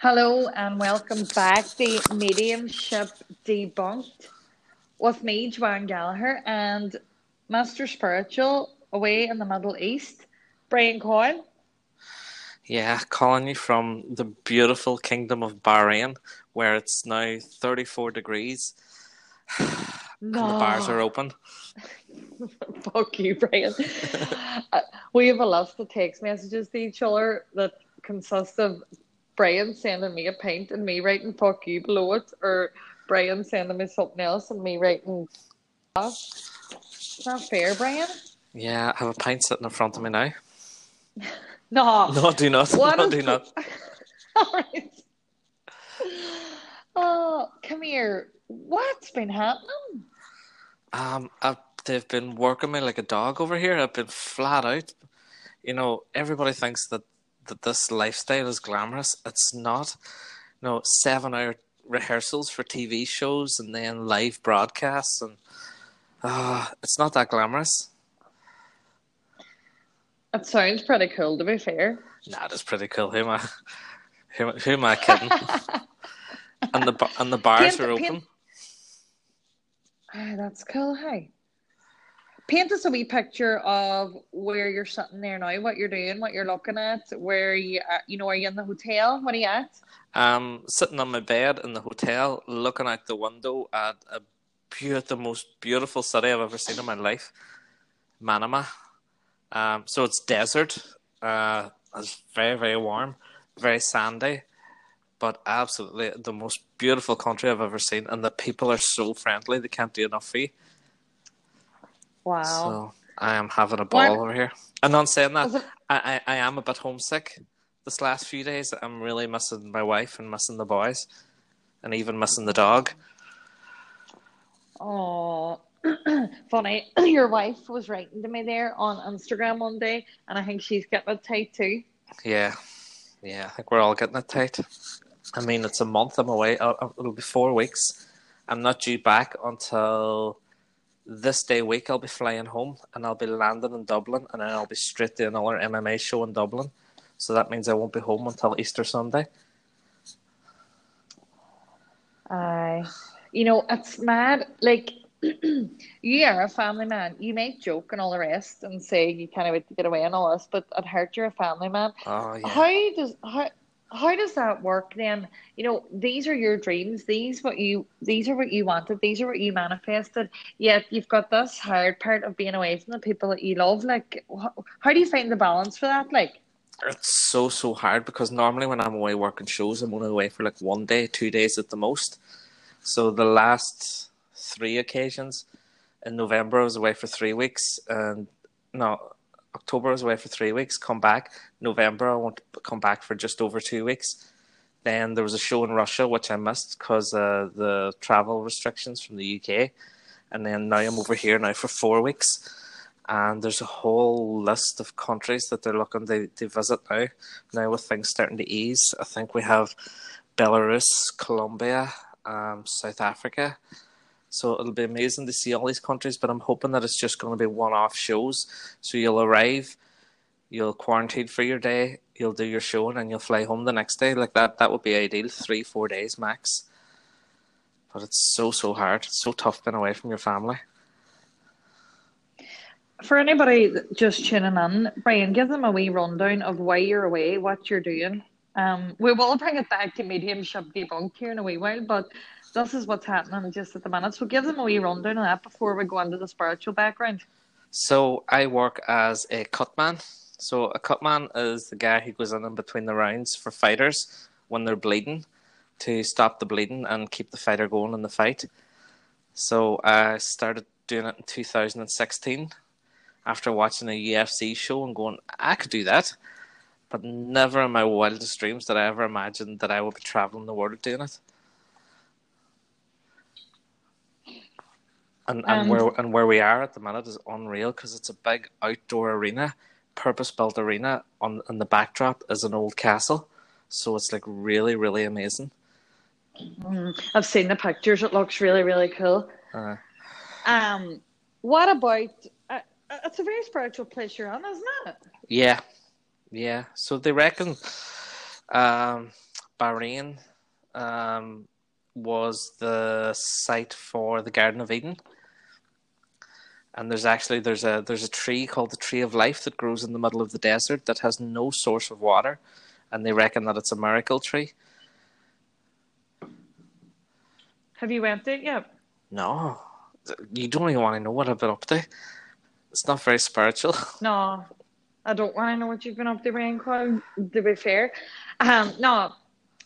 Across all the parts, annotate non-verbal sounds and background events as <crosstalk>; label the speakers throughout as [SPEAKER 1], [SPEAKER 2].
[SPEAKER 1] Hello and welcome back to Mediumship Debunked with me, Joanne Gallagher, and Master Spiritual away in the Middle East, Brian Coyle.
[SPEAKER 2] Yeah, calling you from the beautiful kingdom of Bahrain, where it's now 34 degrees. <sighs>
[SPEAKER 1] No.
[SPEAKER 2] And the bars are open. <laughs>
[SPEAKER 1] Fuck you, Brian. <laughs> Uh, we have a list of text messages to each other that consist of Brian sending me a pint and me writing fuck you below it, or Brian sending me something else and me writing. Is that fair, Brian?
[SPEAKER 2] Yeah, I have a pint sitting in front of me now. <laughs>
[SPEAKER 1] No.
[SPEAKER 2] No, do not.
[SPEAKER 1] What
[SPEAKER 2] no, do not. <laughs>
[SPEAKER 1] All right. Oh, come here. What's been happening?
[SPEAKER 2] Um, I've, they've been working me like a dog over here. I've been flat out. You know, everybody thinks that, that this lifestyle is glamorous. It's not. You know, seven hour rehearsals for TV shows and then live broadcasts, and uh, it's not that glamorous.
[SPEAKER 1] It sounds pretty cool, to be fair.
[SPEAKER 2] Nah, that's pretty cool. Who am I? Who, who am I kidding? <laughs> and the and the bars
[SPEAKER 1] Paint-
[SPEAKER 2] are
[SPEAKER 1] paint-
[SPEAKER 2] open.
[SPEAKER 1] Ah, that's cool. Hey, paint us a wee picture of where you're sitting there now, what you're doing, what you're looking at, where you are, you know, are you in the hotel? What are you at?
[SPEAKER 2] Um, sitting on my bed in the hotel, looking out the window at a beau- the most beautiful city I've ever seen in my life, Manama. Um, so it's desert. Uh, it's very very warm, very sandy, but absolutely the most beautiful country I've ever seen, and the people are so friendly. They can't do enough for you.
[SPEAKER 1] Wow.
[SPEAKER 2] So I am having a ball
[SPEAKER 1] What-
[SPEAKER 2] over here. And on saying that,
[SPEAKER 1] it-
[SPEAKER 2] I, I, I am a bit homesick this last few days. I'm really missing my wife and missing the boys and even missing the dog.
[SPEAKER 1] Oh, <clears throat> funny. <clears throat> Your wife was writing to me there on Instagram one day, and I think she's getting it tight too.
[SPEAKER 2] Yeah. Yeah, I think we're all getting it tight. I mean, it's a month I'm away. Uh, uh, It'll be four weeks. I'm not due back until this day week. I'll be flying home and I'll be landing in Dublin and then I'll be straight to another MMA show in Dublin. So that means I won't be home until Easter Sunday.
[SPEAKER 1] Aye. You know, it's mad. Like, <clears throat> you are a family man. You may joke and all the rest and say you can't wait to get away and all this, but at heart, you're a family man.
[SPEAKER 2] Oh, yeah.
[SPEAKER 1] How does how how does that work then? You know, these are your dreams. These what you these are what you wanted. These are what you manifested. Yet you've got this hard part of being away from the people that you love. Like, how, do you find the balance for that? Like,
[SPEAKER 2] It's so so hard because normally when I'm away working shows, I'm only away for like one day, two days at the most. So the last three occasions in November, I was away for three weeks, and no, October I was away for three weeks. Come back November, I won't come back for just over two weeks. Then there was a show in Russia which I missed because uh, the travel restrictions from the UK, and then now I'm over here now for four weeks and there's a whole list of countries that they're looking to, to visit now. Now with things starting to ease, I think we have Belarus, Colombia, um, South Africa. So it'll be amazing to see all these countries, but I'm hoping that it's just going to be one-off shows. So you'll arrive, you'll quarantine for your day, you'll do your show, and you'll fly home the next day. Like that, that would be ideal. Three, four days max. But it's so so hard. It's so tough being away from your family.
[SPEAKER 1] for anybody just tuning in, Brian, give them a wee rundown of why you're away, what you're doing. Um, we will <laughs> bring it back to mediumship debunked here in a wee while, but this is what's happening just at the minute. So give them a wee rundown of that before we go into the spiritual background.
[SPEAKER 2] So I work as a cutman. So a cutman is the guy who goes in, in between the rounds for fighters when they're bleeding to stop the bleeding and keep the fighter going in the fight. So I started doing it in 2016 after watching a UFC show and going, I could do that. But never in my wildest dreams did I ever imagine that I would be traveling the world doing it. And, and
[SPEAKER 1] And-
[SPEAKER 2] where and where we are at the minute is unreal because it's a big outdoor arena, purpose built arena. On in the backdrop is an old castle, so it's like really really amazing.
[SPEAKER 1] Mm, I've seen the pictures. It looks really, really cool.
[SPEAKER 2] Uh,
[SPEAKER 1] Um, what about? Uh, it's a very spiritual place you're on, isn't it?
[SPEAKER 2] yeah, yeah. So they reckon um, Bahrain um, was the site for the Garden of Eden. And there's actually there's a there's a tree called the tree of life that grows in the middle of the desert that has no source of water, and they reckon that it's a miracle tree.
[SPEAKER 1] Have you went there yet?
[SPEAKER 2] No, you don't even want to know what I've been up to. It's not very spiritual. <laughs>
[SPEAKER 1] No, I don't want to know what you've been up to, Cole, to be fair. Um, no,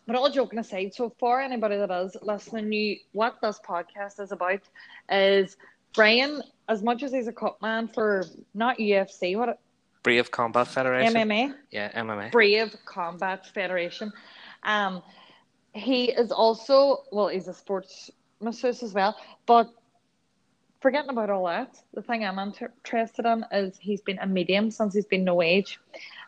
[SPEAKER 1] but all joking aside, so for anybody that is listening, you, what this podcast is about is Brian, as much as he's a cut man for not UFC, what
[SPEAKER 2] Brave Combat Federation.
[SPEAKER 1] MMA?
[SPEAKER 2] Yeah, MMA.
[SPEAKER 1] Brave Combat Federation. Um, he is also well, he's a sports masseuse as well, but forgetting about all that, the thing I'm interested in is he's been a medium since he's been no age,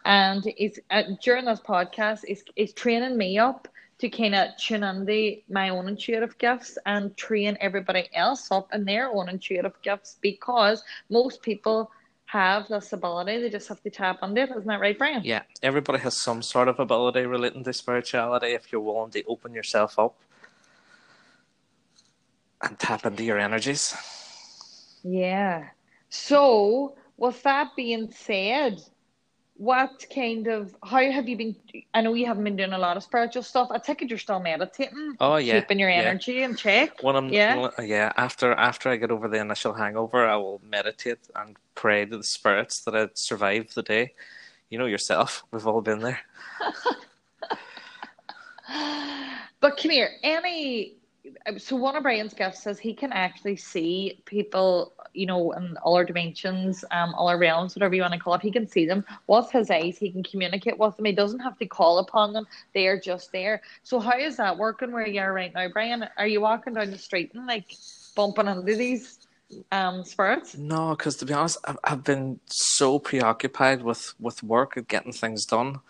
[SPEAKER 1] and he's uh, during this podcast, he's, he's training me up to kind of tune into my own intuitive gifts and train everybody else up in their own intuitive gifts because most people have this ability. They just have to tap into it. Isn't that right, Brian?
[SPEAKER 2] Yeah, everybody has some sort of ability relating to spirituality if you're willing to open yourself up and tap into your energies.
[SPEAKER 1] Yeah. So, with that being said, what kind of how have you been i know you haven't been doing a lot of spiritual stuff. I take it you're still meditating
[SPEAKER 2] oh yeah
[SPEAKER 1] keeping your energy
[SPEAKER 2] yeah.
[SPEAKER 1] in check.
[SPEAKER 2] When i'm
[SPEAKER 1] yeah.
[SPEAKER 2] yeah after after i get over the initial hangover i will meditate and pray to the spirits that i survived the day. You know yourself. We've all been there. <laughs>
[SPEAKER 1] But come here any so one of Brian's gifts says he can actually see people, you know, in all our dimensions, um, all our realms, whatever you want to call it. He can see them with his eyes. He can communicate with them. He doesn't have to call upon them. They are just there. So how is that working where you are right now, Brian? Are you walking down the street and like bumping into these um, spirits?
[SPEAKER 2] No, because to be honest, I've, I've been so preoccupied with with work and getting things done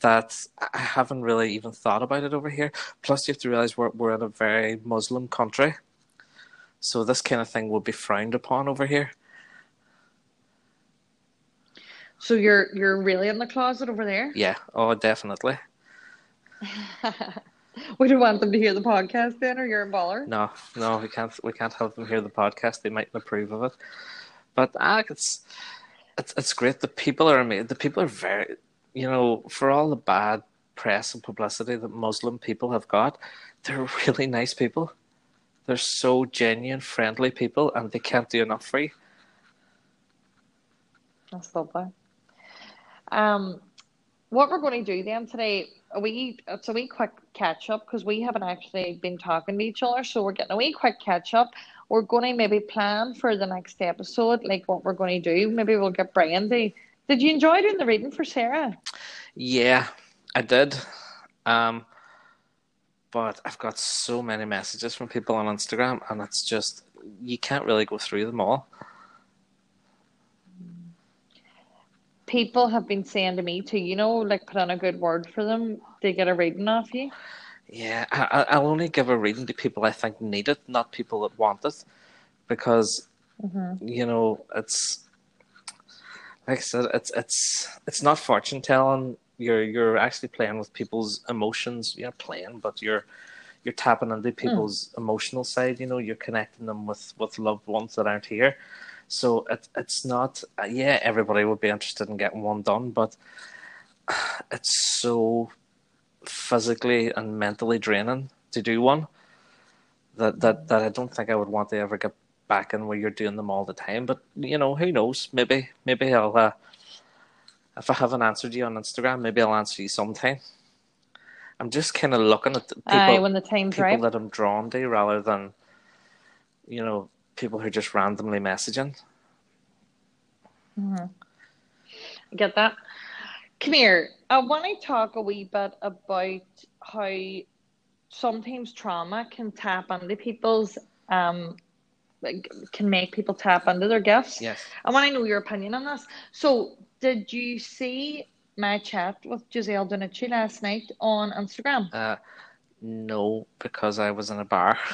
[SPEAKER 2] that I haven't really even thought about it over here. Plus, you have to realize we're we're in a very Muslim country, so this kind of thing would be frowned upon over here.
[SPEAKER 1] So you're you're really in the closet over there?
[SPEAKER 2] Yeah. Oh, definitely. <laughs>
[SPEAKER 1] we don't want them to hear the podcast then, or you're a baller.
[SPEAKER 2] No, no, we can't. We can't have them hear the podcast. They mightn't approve of it. But ah, it's it's it's great. The people are amazing. The people are very you know, for all the bad press and publicity that Muslim people have got, they're <laughs> really nice people. They're so genuine, friendly people, and they can't do enough for you.
[SPEAKER 1] That's lovely. Um, what we're going to do then today, we it's a wee quick catch up because we haven't actually been talking to each other, so we're getting a wee quick catch up. We're going to maybe plan for the next episode, like what we're going to do. Maybe we'll get Brian to did you enjoy doing the reading for Sarah?
[SPEAKER 2] Yeah, I did. Um, but I've got so many messages from people on Instagram, and it's just you can't really go through them all.
[SPEAKER 1] People have been saying to me too, you know, like put on a good word for them they get a reading off you.
[SPEAKER 2] Yeah, I, I'll only give a reading to people I think need it, not people that want it, because mm-hmm. you know it's like I said, it's it's it's not fortune telling. You're you're actually playing with people's emotions. You're playing, but you're you're tapping into hmm. people's mm. emotional side. You know, you're connecting them with with loved ones that aren't here. So it it's not. Uh, yeah, everybody would be interested in getting one done, but <sighs> it's so physically and mentally draining to do one that that that I don't think I would want to ever get back in where you're doing them all the time. But you know, who knows? Maybe maybe I'll uh, if I haven't answered you on Instagram, maybe I'll answer you sometime. I'm just kind of looking at people,
[SPEAKER 1] Aye, when the time's
[SPEAKER 2] people
[SPEAKER 1] right.
[SPEAKER 2] that I'm drawn to, rather than you know people who are just randomly messaging.
[SPEAKER 1] Mm-hmm. I get that. Come here. I want to talk a wee bit about how sometimes trauma can tap into people's um, can make people tap into their gifts.
[SPEAKER 2] Yes.
[SPEAKER 1] I want to know your opinion on this. So, did you see my chat with Giselle Donucci last night on Instagram?
[SPEAKER 2] Uh, no, because I was in a bar. <laughs>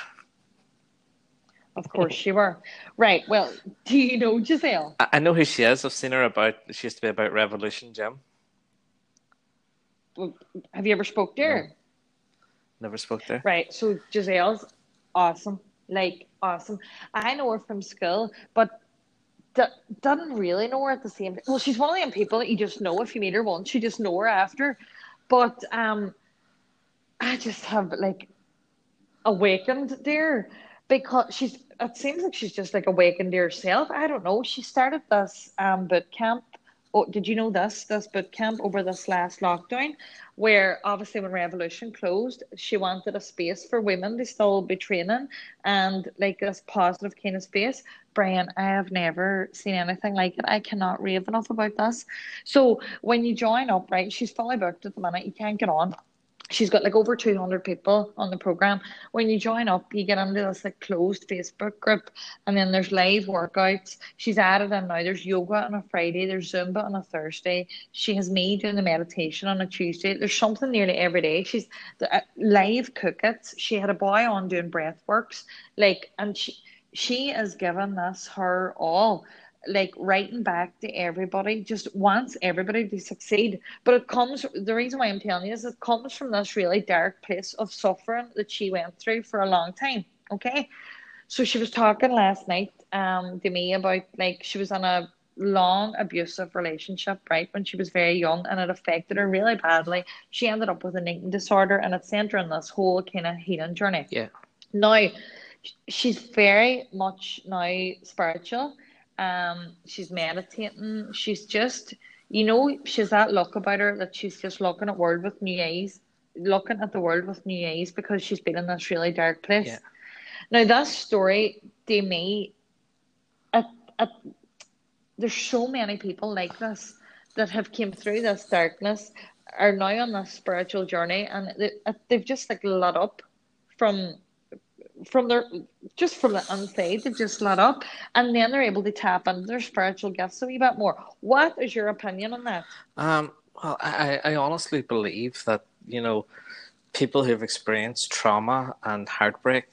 [SPEAKER 1] Of course you were. Right. Well, <laughs> do you know Giselle?
[SPEAKER 2] I, I know who she is. I've seen her about. She used to be about Revolution Gym.
[SPEAKER 1] Have you ever spoke to her?
[SPEAKER 2] Never spoke there.
[SPEAKER 1] Right. So Giselle's awesome. Like awesome. I know her from school, but d- doesn't really know her at the same time. Well, she's one of them people that you just know if you meet her once, you just know her after. But um I just have like awakened there because she's it seems like she's just like awakened to herself. I don't know. She started this um boot camp. Oh, did you know this? This boot camp over this last lockdown, where obviously when Revolution closed, she wanted a space for women to still be training and like this positive kind of space. Brian, I have never seen anything like it. I cannot rave enough about this. So when you join up, right, she's fully booked at the minute. You can't get on she's got like over 200 people on the program. When you join up you get into this like closed facebook group and then there's live workouts. She's added in now there's yoga on a friday there's zumba on a thursday. She has me doing the meditation on a tuesday. There's something nearly every day. She's uh, live cookits she had a boy on doing breath works like and she she is giving this her all like writing back to everybody just wants everybody to succeed. But it comes the reason why i'm telling you is it comes from this really dark place of suffering that she went through for a long time okay? So she was talking last night um to me about like she was on a long abusive relationship right when she was very young and it affected her really badly. She ended up with an eating disorder and it sent her on this whole kind of healing journey.
[SPEAKER 2] Yeah.
[SPEAKER 1] now she's very much now spiritual um, she's meditating. She's just, you know, she's that look about her that she's just looking at world with new eyes, looking at the world with new eyes because she's been in this really dark place.
[SPEAKER 2] Yeah.
[SPEAKER 1] Now that story to me, it, it, there's so many people like this that have came through this darkness, are now on this spiritual journey, and they, they've just like lit up from from their just from the inside they just lit up and then they're able to tap into their spiritual gifts a wee bit more what is your opinion on that
[SPEAKER 2] Um, well, I, I honestly believe that, you know, people who've experienced trauma and heartbreak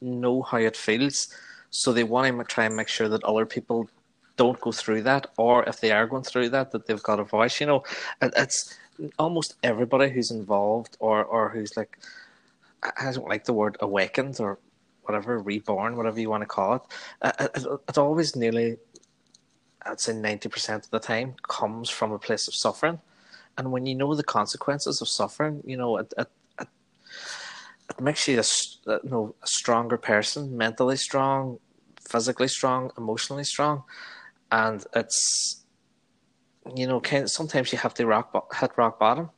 [SPEAKER 2] know how it feels. So they want to try and make sure that other people don't go through that, or if they are going through that, that they've got a voice. You know, it, it's almost everybody who's involved or, or who's like, I don't like the word awakened or whatever, reborn, whatever you want to call it. Uh, It, it, it always nearly I'd say ninety percent of the time comes from a place of suffering, and when you know the consequences of suffering, you know it it, it, it makes you a uh, you know a stronger person, mentally strong, physically strong, emotionally strong, and it's you know sometimes you have to rock bo- hit rock bottom.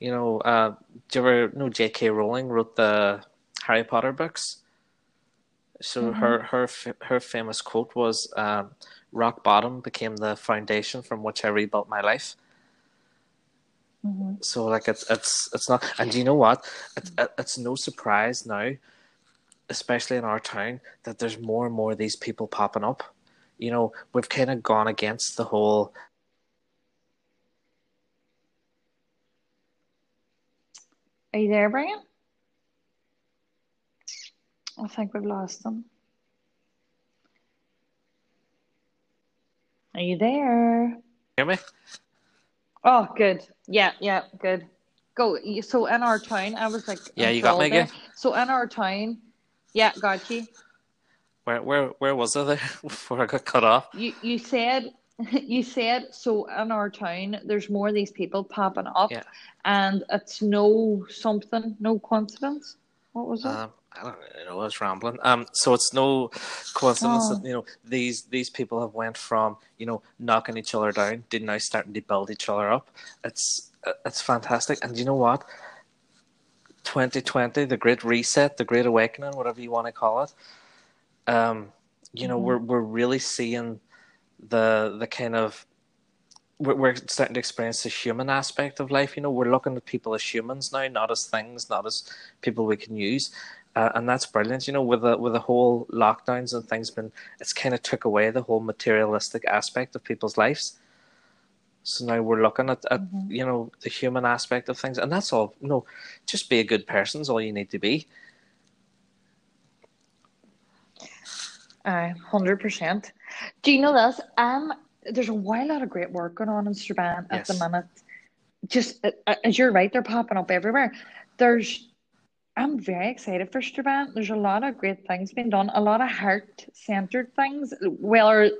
[SPEAKER 2] You know, uh, do you ever know J.K. Rowling wrote the Harry Potter books? So her her her famous quote was, um, "Rock bottom became the foundation from which I rebuilt my life." So like it's it's it's not, and you know what? It's it's no surprise now, especially in our town, that there's more and more of these people popping up. You know, we've kind of gone against the whole.
[SPEAKER 1] are you there brian i think we've lost them are you there
[SPEAKER 2] Hear me?
[SPEAKER 1] oh good yeah yeah good go so in our town i was like
[SPEAKER 2] Yeah, you got me again?
[SPEAKER 1] so in our town yeah got you
[SPEAKER 2] Where where where was I there <laughs> before I got cut off?
[SPEAKER 1] You you said <laughs> you said so in our town there's more of these people popping up
[SPEAKER 2] Yeah.
[SPEAKER 1] and it's no something, no coincidence. What was it?
[SPEAKER 2] Um, I don't know. I was rambling. Um, so it's no coincidence
[SPEAKER 1] Oh.
[SPEAKER 2] that you know these these people have went from you know knocking each other down to now starting to build each other up. It's it's fantastic, and you know what? 2020, the Great Reset, the Great Awakening, whatever you want to call it. Um, you know,
[SPEAKER 1] Mhm.
[SPEAKER 2] we're we're really seeing the the kind of we're, we're starting to experience the human aspect of life. You know, we're looking at people as humans now, not as things, not as people we can use, uh, and that's brilliant. You know, with the with the whole lockdowns and things, been it's kind of took away the whole materialistic aspect of people's lives. So now we're looking at, at
[SPEAKER 1] Mhm.
[SPEAKER 2] you know the human aspect of things, and that's all. You know, just be a good person is all you need to be.
[SPEAKER 1] Hundred percent. Do you know this? Um, there's a wild lot of great work going on in Strabane at the
[SPEAKER 2] Yes.
[SPEAKER 1] minute. Just uh, uh, as you're right, they're popping up everywhere. there's I'm very excited for Strabane. There's a lot of great things being done, a lot of heart centered things. Whether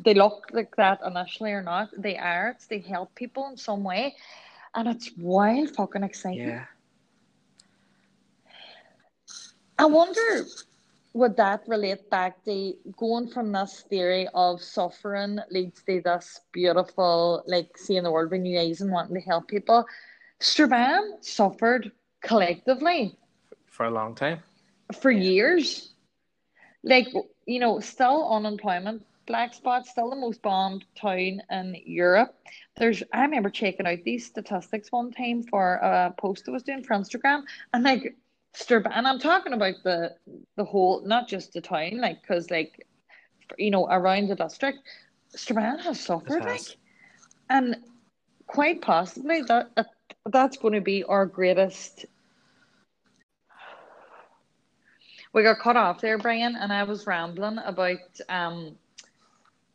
[SPEAKER 1] they look like that initially or not, they are. It's, they help people in some way. And it's wild fucking exciting.
[SPEAKER 2] Yeah.
[SPEAKER 1] I wonder would that relate back to going from this theory of suffering leads to this beautiful, like seeing the world with new eyes and wanting to help people. Strabane suffered collectively
[SPEAKER 2] For a long time.
[SPEAKER 1] for years. Like, you know, still unemployment, black spot, still the most bombed town in Europe. There's, I remember checking out these statistics one time for a post I was doing for Instagram, and like, and I'm talking about the the whole, not just the town, like, because like, you know, around the district, Strabane has suffered, like, and quite possibly that, that that's going to be our greatest we got cut off there, Brian, and I was rambling about um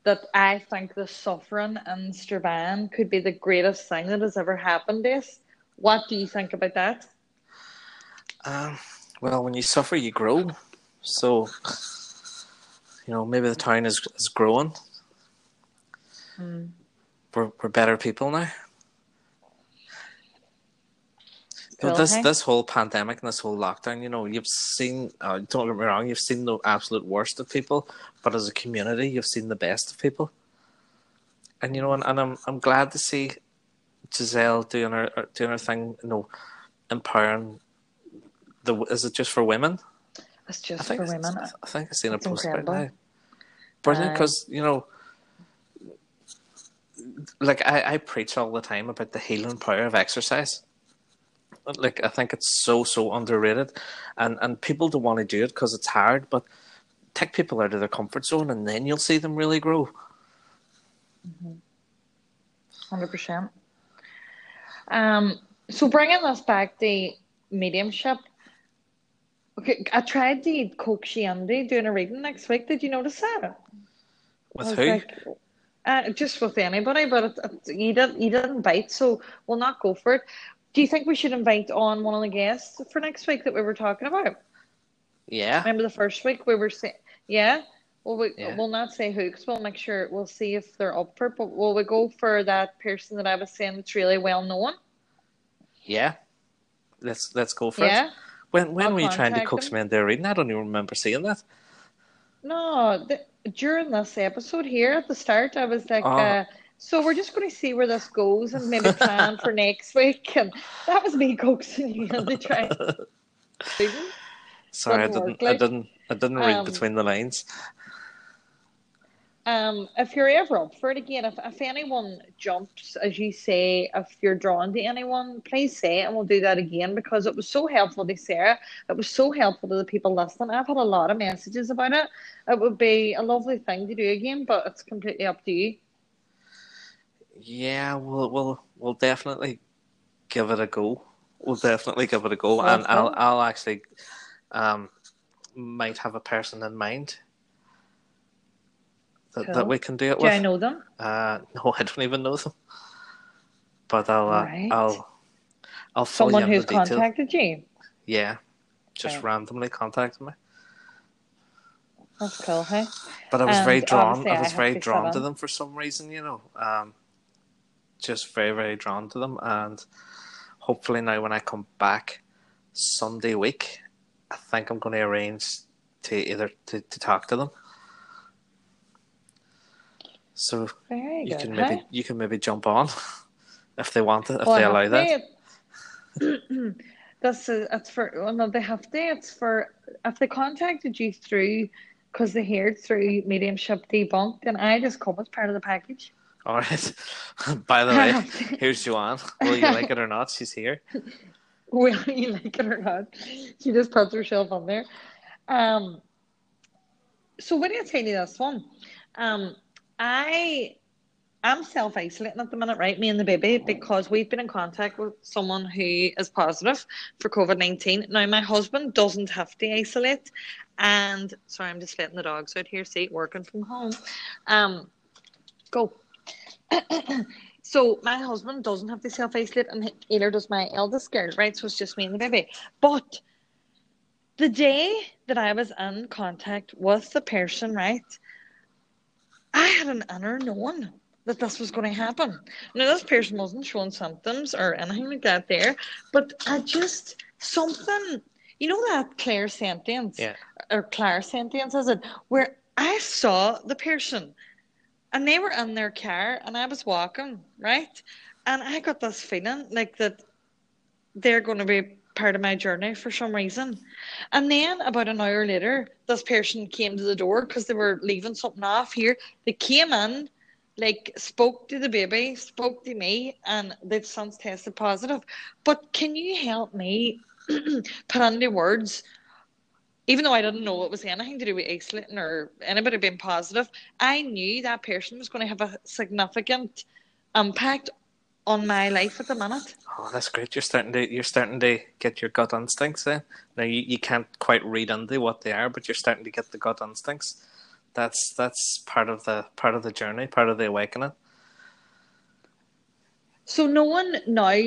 [SPEAKER 1] that I think the suffering in Strabane could be the greatest thing that has ever happened to us. What do you think about that?
[SPEAKER 2] Um, well, when you suffer, you grow. So, you know, maybe the town is is growing.
[SPEAKER 1] Hmm.
[SPEAKER 2] We're we're better people now. But this
[SPEAKER 1] hey?
[SPEAKER 2] this whole pandemic and this whole lockdown, you know, you've seen. Uh, don't get me wrong, you've seen the absolute worst of people, but as a community, you've seen the best of people. And you know, and, and I'm I'm glad to see Giselle doing her uh, doing her thing. You know, empowering the. Is it just for women?
[SPEAKER 1] It's just
[SPEAKER 2] I think
[SPEAKER 1] for women.
[SPEAKER 2] I think I've seen a post about that. Brilliant, because you know, like I, I preach all the time about the healing power of exercise. Like I think it's so so underrated, and and people don't want to do it because it's hard. But take people out of their comfort zone, and then you'll see them really grow.
[SPEAKER 1] Hundred percent. Um. So bringing us back to mediumship. Okay, I tried to coax Andy doing a reading next week. Did you notice that?
[SPEAKER 2] With who?
[SPEAKER 1] like, uh, just with anybody, but it, it, you didn't you didn't bite, so we'll not go for it. Do you think we should invite on one of the guests for next week that we were talking about?
[SPEAKER 2] yeah,
[SPEAKER 1] Remember the first week we were saying, yeah. Well, we
[SPEAKER 2] Yeah.
[SPEAKER 1] we'll not say who because we'll make sure we'll see if they're up for. But will we go for that person that I was saying that's really well known?
[SPEAKER 2] yeah. Let's let's go for
[SPEAKER 1] Yeah.
[SPEAKER 2] it. When when
[SPEAKER 1] I'll
[SPEAKER 2] were you trying to coax
[SPEAKER 1] them.
[SPEAKER 2] me into reading? I don't even remember seeing that.
[SPEAKER 1] No, th- during this episode here at the start, I was like,
[SPEAKER 2] Oh.
[SPEAKER 1] uh, so we're just going to see where this goes and maybe plan for next week. And that was me coaxing you <laughs> into trying.
[SPEAKER 2] Sorry, I didn't
[SPEAKER 1] work,
[SPEAKER 2] I didn't I didn't read
[SPEAKER 1] um,
[SPEAKER 2] between the lines.
[SPEAKER 1] Um, if you're ever up for it again, if, if anyone jumps, as you say, if you're drawn to anyone, please say it and we'll do that again because it was so helpful to Sarah. It was so helpful to the people listening. I've had a lot of messages about it. It would be a lovely thing to do again, but it's completely up to you.
[SPEAKER 2] Yeah, we'll we'll we'll definitely give it a go. We'll definitely give it a go,
[SPEAKER 1] Well,
[SPEAKER 2] and I'll. I'll actually um might have a person in mind that, that we can do it with.
[SPEAKER 1] Do I know them?
[SPEAKER 2] Uh, no, I don't even know them, but I'll uh,
[SPEAKER 1] Right.
[SPEAKER 2] I'll I'll
[SPEAKER 1] Someone who's
[SPEAKER 2] detail.
[SPEAKER 1] contacted you.
[SPEAKER 2] Yeah, just
[SPEAKER 1] Okay.
[SPEAKER 2] randomly contacted me.
[SPEAKER 1] That's cool, hey?
[SPEAKER 2] But I was very drawn. I
[SPEAKER 1] I
[SPEAKER 2] was
[SPEAKER 1] have
[SPEAKER 2] very
[SPEAKER 1] to
[SPEAKER 2] drawn to them for some reason, you know. Um, just very, very drawn to them, and hopefully now when I come back Sunday week, I think I'm going to arrange to either to, to talk to them. So
[SPEAKER 1] Very
[SPEAKER 2] you
[SPEAKER 1] good.
[SPEAKER 2] can maybe
[SPEAKER 1] hey?
[SPEAKER 2] you can maybe jump on <laughs> if they want it, if
[SPEAKER 1] Well,
[SPEAKER 2] they allow that.
[SPEAKER 1] is it's <clears throat> for well no they have to it's for if they contacted you through because they heard through mediumship debunked then I just come as part of the package.
[SPEAKER 2] All right. <laughs> By the way, <laughs> <laughs> here's Joanne. Will you like it or not? She's here.
[SPEAKER 1] Will you like it or not. She just puts herself on there. Um so when I tell you this one, um I I'm self isolating at the minute, right? Me and the baby, because we've been in contact with someone who is positive for COVID 19. Now, my husband doesn't have to isolate. And sorry, I'm just letting the dogs out here, see, working from home. Um, go. So my husband doesn't have the self isolate, and either does my eldest girl, right? So it's just me and the baby. But the day that I was in contact with the person, right, I had an inner knowing that this was going to happen. Now, this person wasn't showing symptoms or anything like that there, but I just, something, you know, that clairsentience,
[SPEAKER 2] Yeah.
[SPEAKER 1] or clairsentience, is it, where I saw the person and they were in their car and I was walking, right? And I got this feeling like that they're going to be part of my journey for some reason. And then about an hour later, this person came to the door because they were leaving something off here. They came in, like spoke to the baby, spoke to me, and they've since tested positive. But can you help me <clears throat> put into words? Even though I didn't know it was anything to do with isolating or anybody being positive, I knew that person was going to have a significant impact on my life at the minute.
[SPEAKER 2] Oh, that's great. You're starting to you're starting to get your gut instincts then. Now you, you can't quite read into what they are, but you're starting to get the gut instincts. That's that's part of the part of the journey, part of the awakening.
[SPEAKER 1] So knowing now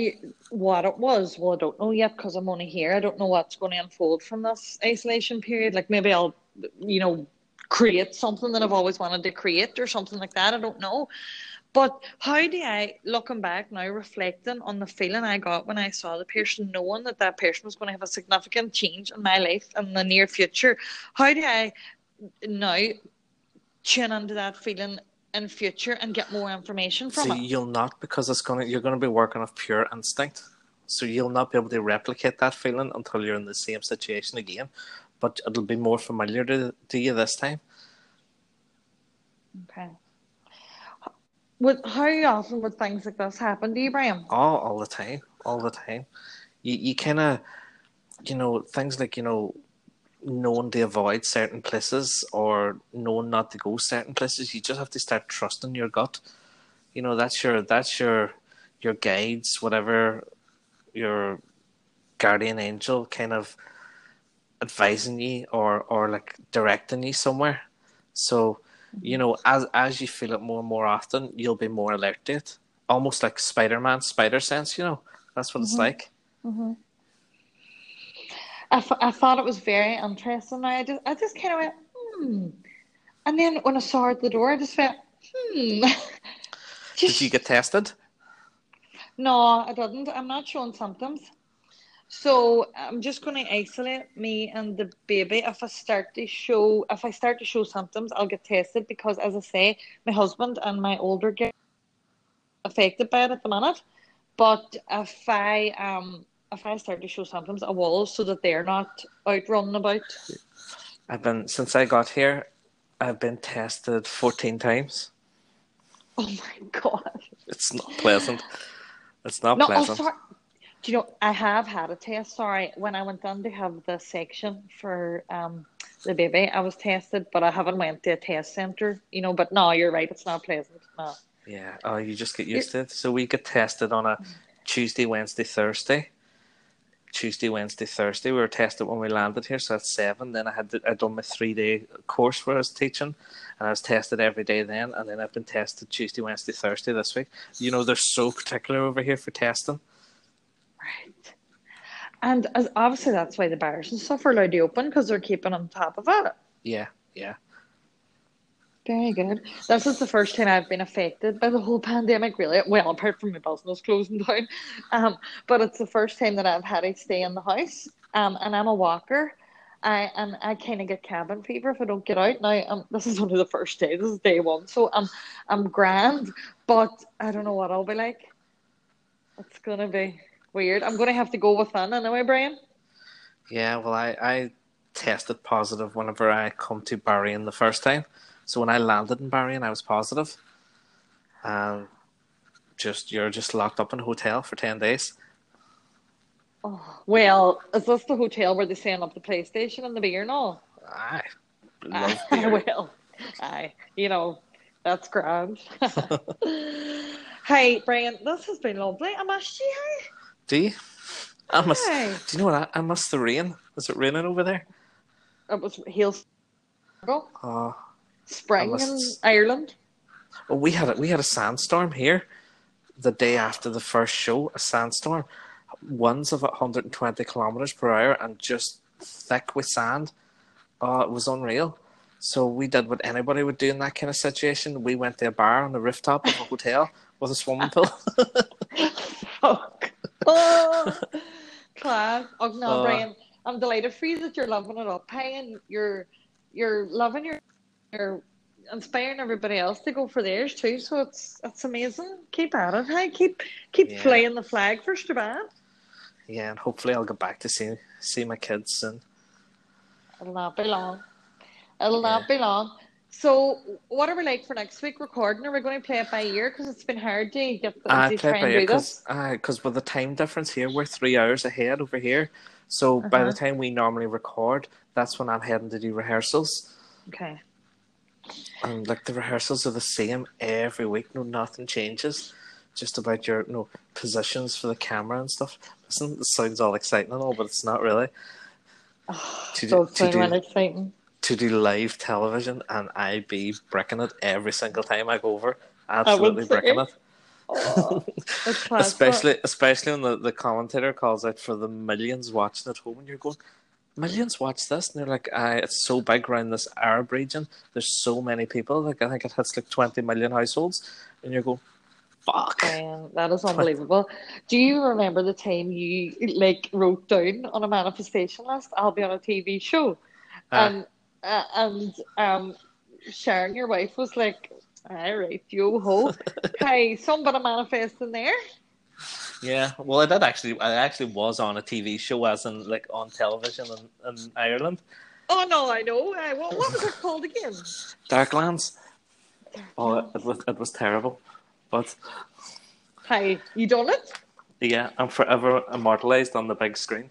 [SPEAKER 1] what it was, well, I don't know yet because I'm only here. I don't know what's going to unfold from this isolation period. Like maybe I'll, you know, create something that I've always wanted to create or something like that. I don't know. But how do I, looking back now, reflecting on the feeling I got when I saw the person, knowing that that person was going to have a significant change in my life in the near future, how do I now tune into that feeling in future and get more information from
[SPEAKER 2] So
[SPEAKER 1] it?
[SPEAKER 2] you'll not because it's gonna you're gonna be working off pure instinct. So you'll not be able to replicate that feeling until you're in the same situation again. But it'll be more familiar to, to you this time.
[SPEAKER 1] Okay. Would, how often would things like this happen to you, Brian?
[SPEAKER 2] Oh, all the time, all the time. You you kind of, you know, things like you know, knowing to avoid certain places or knowing not to go certain places. You just have to start trusting your gut. You know, that's your that's your your guides, whatever your guardian angel kind of advising you or or like directing you somewhere. So you know, as as you feel it more and more often, you'll be more alert to it. Almost like Spider Man, spider sense. You know, that's what it's mm-hmm. like.
[SPEAKER 1] Mm-hmm. I, I thought it was very interesting. I just, I just kind of went, hmm. And then when I saw her at the door, I just went, hmm. <laughs>
[SPEAKER 2] Did you get tested?
[SPEAKER 1] No, I didn't. I'm not showing symptoms. So I'm just going to isolate me and the baby. If I start to show, if I start to show symptoms, I'll get tested because, as I say, my husband and my older girl affected by it at the minute. But if I um if I start to show symptoms, a wall so that they're not out running about.
[SPEAKER 2] I've been since I got here. I've been tested fourteen times. <laughs>
[SPEAKER 1] Oh my god!
[SPEAKER 2] It's not pleasant. It's not
[SPEAKER 1] No, oh,
[SPEAKER 2] pleasant.
[SPEAKER 1] sorry. Do you know I have had a test? Sorry, when I went in to have the section for um the baby, I was tested, but I haven't went to a test center. You know, but no, you're right. It's not pleasant. No.
[SPEAKER 2] Yeah. Oh, you just get used to it. So we get tested on a Tuesday, Wednesday, Thursday. Tuesday, Wednesday, Thursday. We were tested when we landed here, so that's seven. Then I had to, I done my three day course where I was teaching, and I was tested every day then. And then I've been tested Tuesday, Wednesday, Thursday this week. You know they're so particular over here for testing.
[SPEAKER 1] Right. And as obviously that's why the bars and stuff are allowed to open because they're keeping on top of it.
[SPEAKER 2] Yeah, yeah.
[SPEAKER 1] Very good. This is the first time I've been affected by the whole pandemic, really. Well, apart from my business closing down, um, but it's the first time that I've had to stay in the house. Um, and I'm a walker. I and I kind of get cabin fever if I don't get out. Now, um, this is <laughs> only the first day. This is day one, so I'm I'm grand, but I don't know what I'll be like. It's gonna be weird. I'm gonna have to go within anyway, Brian.
[SPEAKER 2] Yeah, well, I, I tested positive whenever I come to Bahrain the first time. So when I landed in Bahrain and I was positive. Um, just you're just locked up in a hotel for ten days.
[SPEAKER 1] Oh, well, is this the hotel where they send up the PlayStation and the beer and all?
[SPEAKER 2] I love
[SPEAKER 1] Aye,
[SPEAKER 2] beer. <laughs>
[SPEAKER 1] well, aye, you know, that's grand. <laughs> hey, Brian, this has been lovely. I missed you. Hey?
[SPEAKER 2] Do you? I must. Do you know what? I, I missed the rain. Is it raining over there?
[SPEAKER 1] It was Hales
[SPEAKER 2] Oh,
[SPEAKER 1] spring in Ireland.
[SPEAKER 2] well, we had a, we had a sandstorm here the day after the first show, a sandstorm, winds of 120 kilometers per hour and just thick with sand. Oh, it was unreal. So we did what anybody would do in that kind of situation. We went to a bar on the rooftop of a hotel <laughs> with a swimming pool.
[SPEAKER 1] Fuck. <laughs> Oh, class. Oh no,
[SPEAKER 2] Oh.
[SPEAKER 1] Brian. I'm delighted for you that you're loving it up. And you're you're loving your you're inspiring everybody else to go for theirs too. So it's it's amazing. Keep at it. Hey, keep keep
[SPEAKER 2] Yeah.
[SPEAKER 1] flying the flag for Strabane.
[SPEAKER 2] yeah, and hopefully I'll get back to see see my kids soon.
[SPEAKER 1] It'll not be long. It'll not be long. So, what are we like for next week recording? Are we going to play it by ear? Because it's been hard to get the, to
[SPEAKER 2] play by ear
[SPEAKER 1] do this.
[SPEAKER 2] because with the time difference here, we're three hours ahead over here. So by
[SPEAKER 1] Uh-huh.
[SPEAKER 2] the time we normally record, that's when I'm heading to do rehearsals.
[SPEAKER 1] Okay.
[SPEAKER 2] And like the rehearsals are the same every week. No, nothing changes. Just about your you know, positions for the camera and stuff. Listen, it sounds all exciting and all, but it's not really. To
[SPEAKER 1] So
[SPEAKER 2] do, to, do,
[SPEAKER 1] exciting.
[SPEAKER 2] to do live television, and I be bricking it every single time I go over. Absolutely
[SPEAKER 1] say.
[SPEAKER 2] bricking it.
[SPEAKER 1] Oh, <laughs>
[SPEAKER 2] especially especially when the, the commentator calls out for the millions watching at home and you're going millions watch this and they're like I, it's so big around this arab region there's so many people like i think it hits like 20 million households and you go, fuck
[SPEAKER 1] Man, that is unbelievable. Do you remember the time you like wrote down on a manifestation list? I'll be on a TV show,
[SPEAKER 2] Ah.
[SPEAKER 1] and uh, and um, Sharon, your wife, was like, "All right, yo ho, <laughs> hey, somebody manifest in there."
[SPEAKER 2] Yeah well i did actually i actually was on a tv show as in like on television in, in ireland
[SPEAKER 1] Oh no, I know. Uh, what, what was it called again?
[SPEAKER 2] darklands oh it, it was it was terrible but
[SPEAKER 1] Hey, you done it?
[SPEAKER 2] yeah i'm forever immortalized on the big screen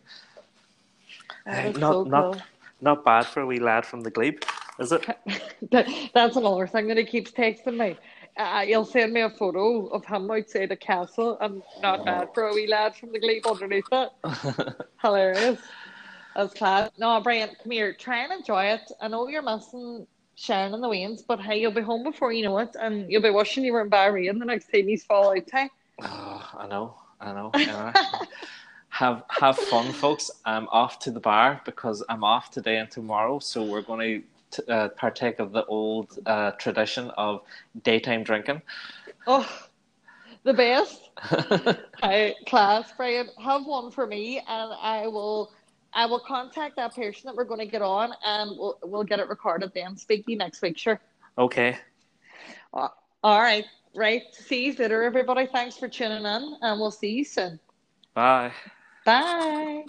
[SPEAKER 1] That
[SPEAKER 2] Hey, not
[SPEAKER 1] so
[SPEAKER 2] not
[SPEAKER 1] cool.
[SPEAKER 2] not bad for a wee lad from the glebe is it <laughs>
[SPEAKER 1] That, that's another thing that he keeps texting me. Uh, he'll send me a photo of him outside the castle and not bad for a wee lad from the glebe underneath it. <laughs> Hilarious. That's class. No, Brian, come here. Try and enjoy it. I know you're missing Sharon and the Waynes, but hey, you'll be home before you know it, and you'll be wishing you were in Bahrain the next time he's fall out. Hey?
[SPEAKER 2] Oh, I know, I know. I know. <laughs> have have fun, folks. I'm off to the bar because I'm off today and tomorrow. So we're going to uh, partake of the old uh, tradition of daytime drinking.
[SPEAKER 1] Oh, the best. <laughs> Hi, class, Brian. Have one for me, and I will. I will contact that person that we're going to get on, and we'll we'll get it recorded. Then speak to you next week, sure.
[SPEAKER 2] okay.
[SPEAKER 1] Uh, All right, right. See you later, everybody. Thanks for tuning in, and we'll see you soon.
[SPEAKER 2] Bye.
[SPEAKER 1] Bye.